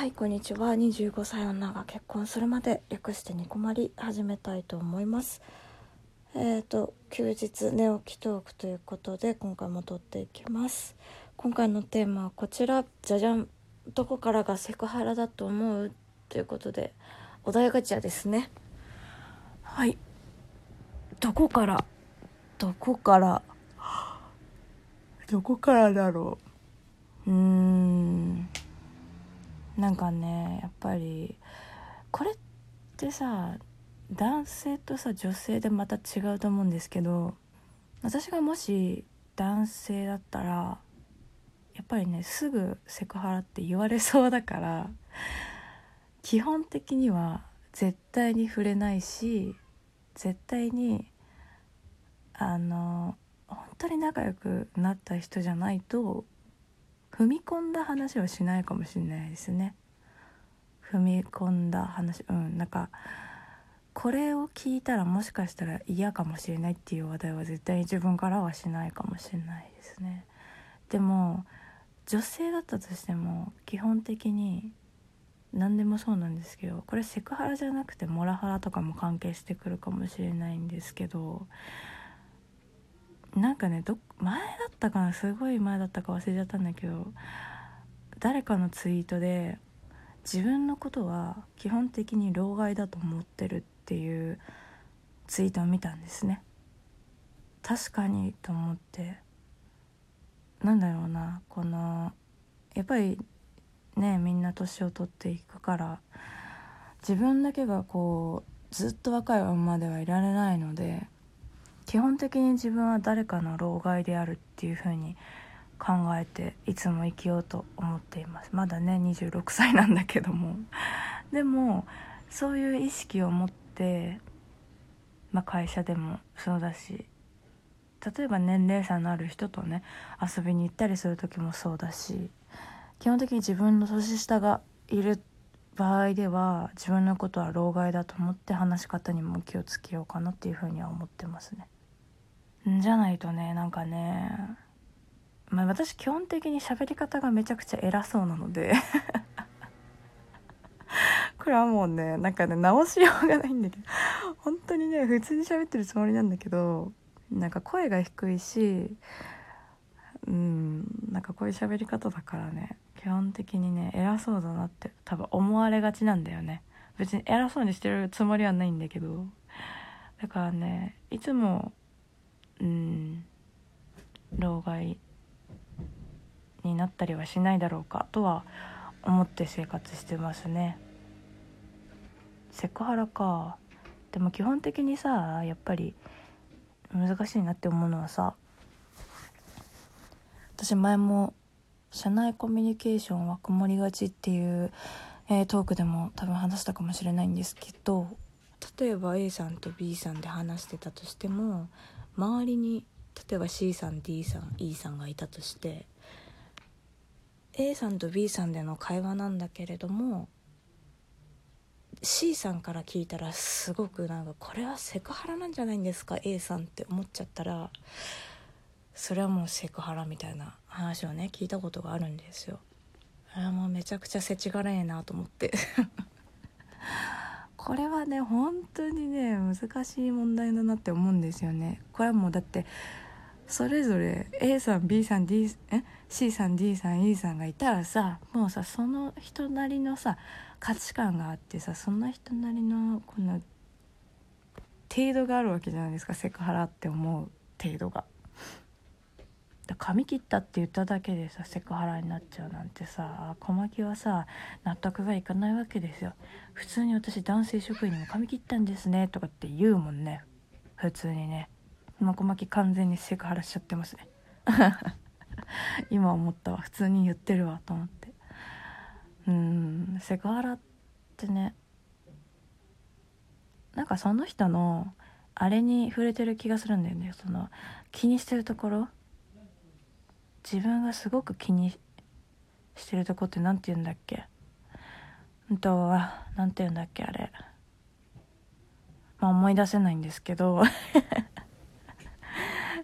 はいこんにちは。25歳女が結婚するまで略してニコマリ始めたいと思います。えっ、ー、と休日寝起きトークということで今回も撮っていきます。今回のテーマはこちら。じゃじゃんどこからがセクハラだと思う？ということでお題ガチャですね。はい。どこから？どこから？どこからだろう？うーんなんかねやっぱりこれってさ男性とさ女性でまた違うと思うんですけど私がもし男性だったらやっぱりねすぐセクハラって言われそうだから基本的には絶対に触れないし絶対にあの本当に仲良くなった人じゃないと踏み込んだ話はしないかもしれないですね。踏み込んだ話うんなんかこれを聞いたらもしかしたら嫌かもしれないっていう話題は絶対に自分からはしないかもしれないですね。でも女性だったとしても基本的に何でもそうなんですけどこれセクハラじゃなくてモラハラとかも関係してくるかもしれないんですけどなんかねど前だったかなすごい前だったか忘れちゃったんだけど誰かのツイートで自分のことは基本的に老害だと思ってるっていうツイートを見たんですね。確かにと思って。なんだろうなこのやっぱりねみんな年を取っていくから自分だけがこうずっと若いままではいられないので基本的に自分は誰かの老害であるっていう風に考えていつも生きようと思っていますまだね26歳なんだけども でもそういう意識を持って、まあ、会社でもそうだし例えば年齢差のある人とね遊びに行ったりする時もそうだし基本的に自分の年下がいる場合では自分のことは老害だと思って話し方にも気をつけようかなっていうふうには思ってますね。じゃないとねなんかねまあ私基本的に喋り方がめちゃくちゃ偉そうなので。これはもうねなんかね直しようがないんだけど。本当にね普通に喋ってるつもりなんだけどなんか声が低いしうんなんかこういう喋り方だからね基本的にね偉そうだなって多分思われがちなんだよね。別に偉そうにしてるつもりはないんだけど。だからねいつもうん。老害になったりはしないだろうかとは思って生活してますね。セクハラか。でも基本的にさやっぱり難しいなって思うのはさ私前も社内コミュニケーションは曇りがちっていう、えー、トークでも多分話したかもしれないんですけど例えば A さんと B さんで話してたとしても周りに例えば C さん D さん E さんがいたとして A さんと B さんでの会話なんだけれども C さんから聞いたらすごくなんかこれはセクハラなんじゃないんですか A さんって思っちゃったらそれはもうセクハラみたいな話をね聞いたことがあるんですよ。あれもうめちゃくちゃ世知辛いなと思って これはね本当にね難しい問題だなって思うんですよね。これはもうだってそれぞれ A さん B さん D え？C さん D さん E さんがいたらさもうさその人なりのさ価値観があってさそんな人なりのこの程度があるわけじゃないですか。セクハラって思う程度が。髪切ったって言っただけでさセクハラになっちゃうなんてさ小牧はさ納得がいかないわけですよ。普通に私男性職員にも髪切ったんですねとかって言うもんね。普通にね。ま小牧完全にセクハラしちゃってますね。今思ったわ。普通に言ってるわと思って。うんセクハラってねなんかその人のあれに触れてる気がするんだよね。その気にしてるところ。自分がすごく気にしてるとこって何て言うんだっけ？うんと何て言うんだっけあれ。まあ思い出せないんですけど。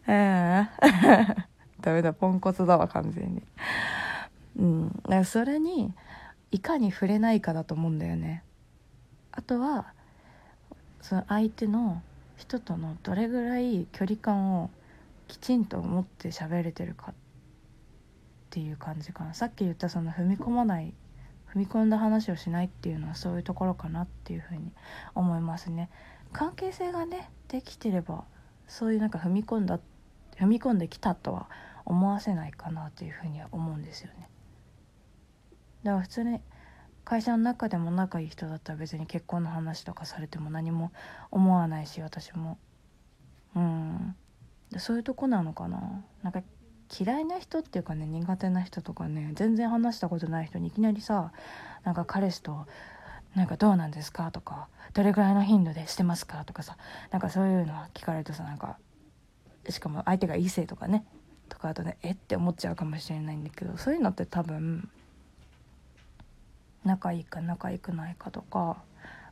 うん。ダメだポンコツだわ完全に。うん。だからそれにいかに触れないかだと思うんだよね。あとはその相手の人とのどれぐらい距離感をきちんと持って喋れてるかってていう感じかな。さっき言ったその踏み込まない踏み込んだ話をしないっていうのはそういうところかなっていうふうに思いますね。関係性がねできてればそういうなんか踏み込んだ踏み込んできたとは思わせないかなというふうには思うんですよね。だから普通に会社の中でも仲いい人だったら別に結婚の話とかされても何も思わないし私も。うん。そういうとこなのかな。なんか嫌いな人っていうかね苦手な人とかね全然話したことない人にいきなりさなんか彼氏となんかどうなんですか？とかどれぐらいの頻度でしてますか？とかさなんかそういうの聞かれるとさなんかしかも相手が異性とかねとかあとねえって思っちゃうかもしれないんだけどそういうのって多分仲いいか仲良くないかとか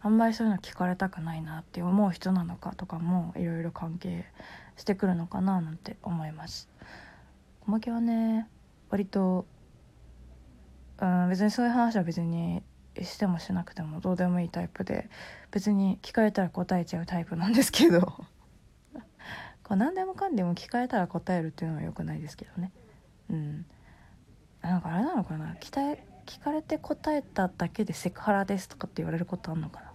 あんまりそういうの聞かれたくないなって思う人なのかとかもいろいろ関係してくるのかななんて思います。小牧はね割と、うん、別にそういう話は別にしてもしなくてもどうでもいいタイプで別に聞かれたら答えちゃうタイプなんですけど。こう何でもかんでも聞かれたら答えるっていうのは良くないですけどね。うん。なんかあれなのかな。聞聞かれて答えただけでセクハラですとかって言われることあんのかな。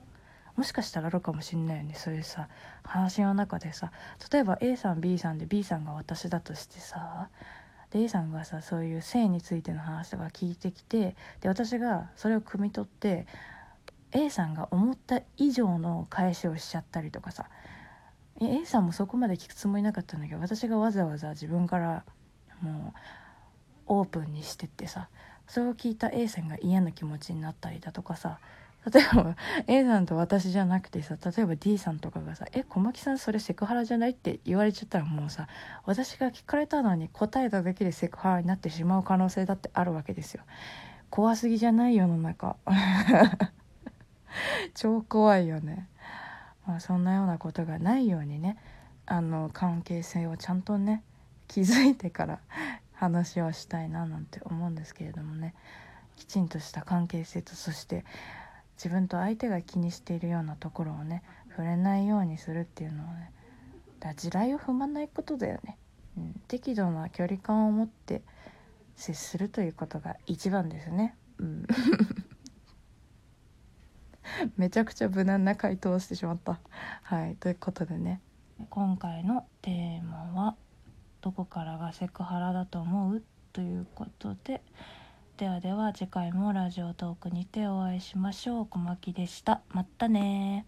もしかしたらあるかもしんないよね。そういうさ話の中でさ例えば A さん B さんで B さんが私だとしてさで A さんがさそういう性についての話とか聞いてきてで私がそれを汲み取って A さんが思った以上の返しをしちゃったりとかさ。A さんもそこまで聞くつもりなかったんだけど私がわざわざ自分からもうオープンにしてってさそれを聞いた A さんが嫌な気持ちになったりだとかさ例えば A さんと私じゃなくてさ例えば D さんとかがさ「え小牧さんそれセクハラじゃない?」って言われちゃったらもうさ私が聞かれたのに答えただけでセクハラになってしまう可能性だってあるわけですよ。怖すぎじゃない？世の中 超怖いよね。まあ、そんなようなことがないようにねあの関係性をちゃんとね気づいてから話をしたいななんて思うんですけれどもねきちんとした関係性とそして自分と相手が気にしているようなところをね触れないようにするっていうのはねだ地雷を踏まないことだよね、うん、適度な距離感を持って接するということが一番ですね。うん。めちゃくちゃ無難な回答をしてしまった。はい。ということでね。今回のテーマは「どこからがセクハラだと思う?」ということでではでは次回もラジオトークにてお会いしましょう。小牧でした。またね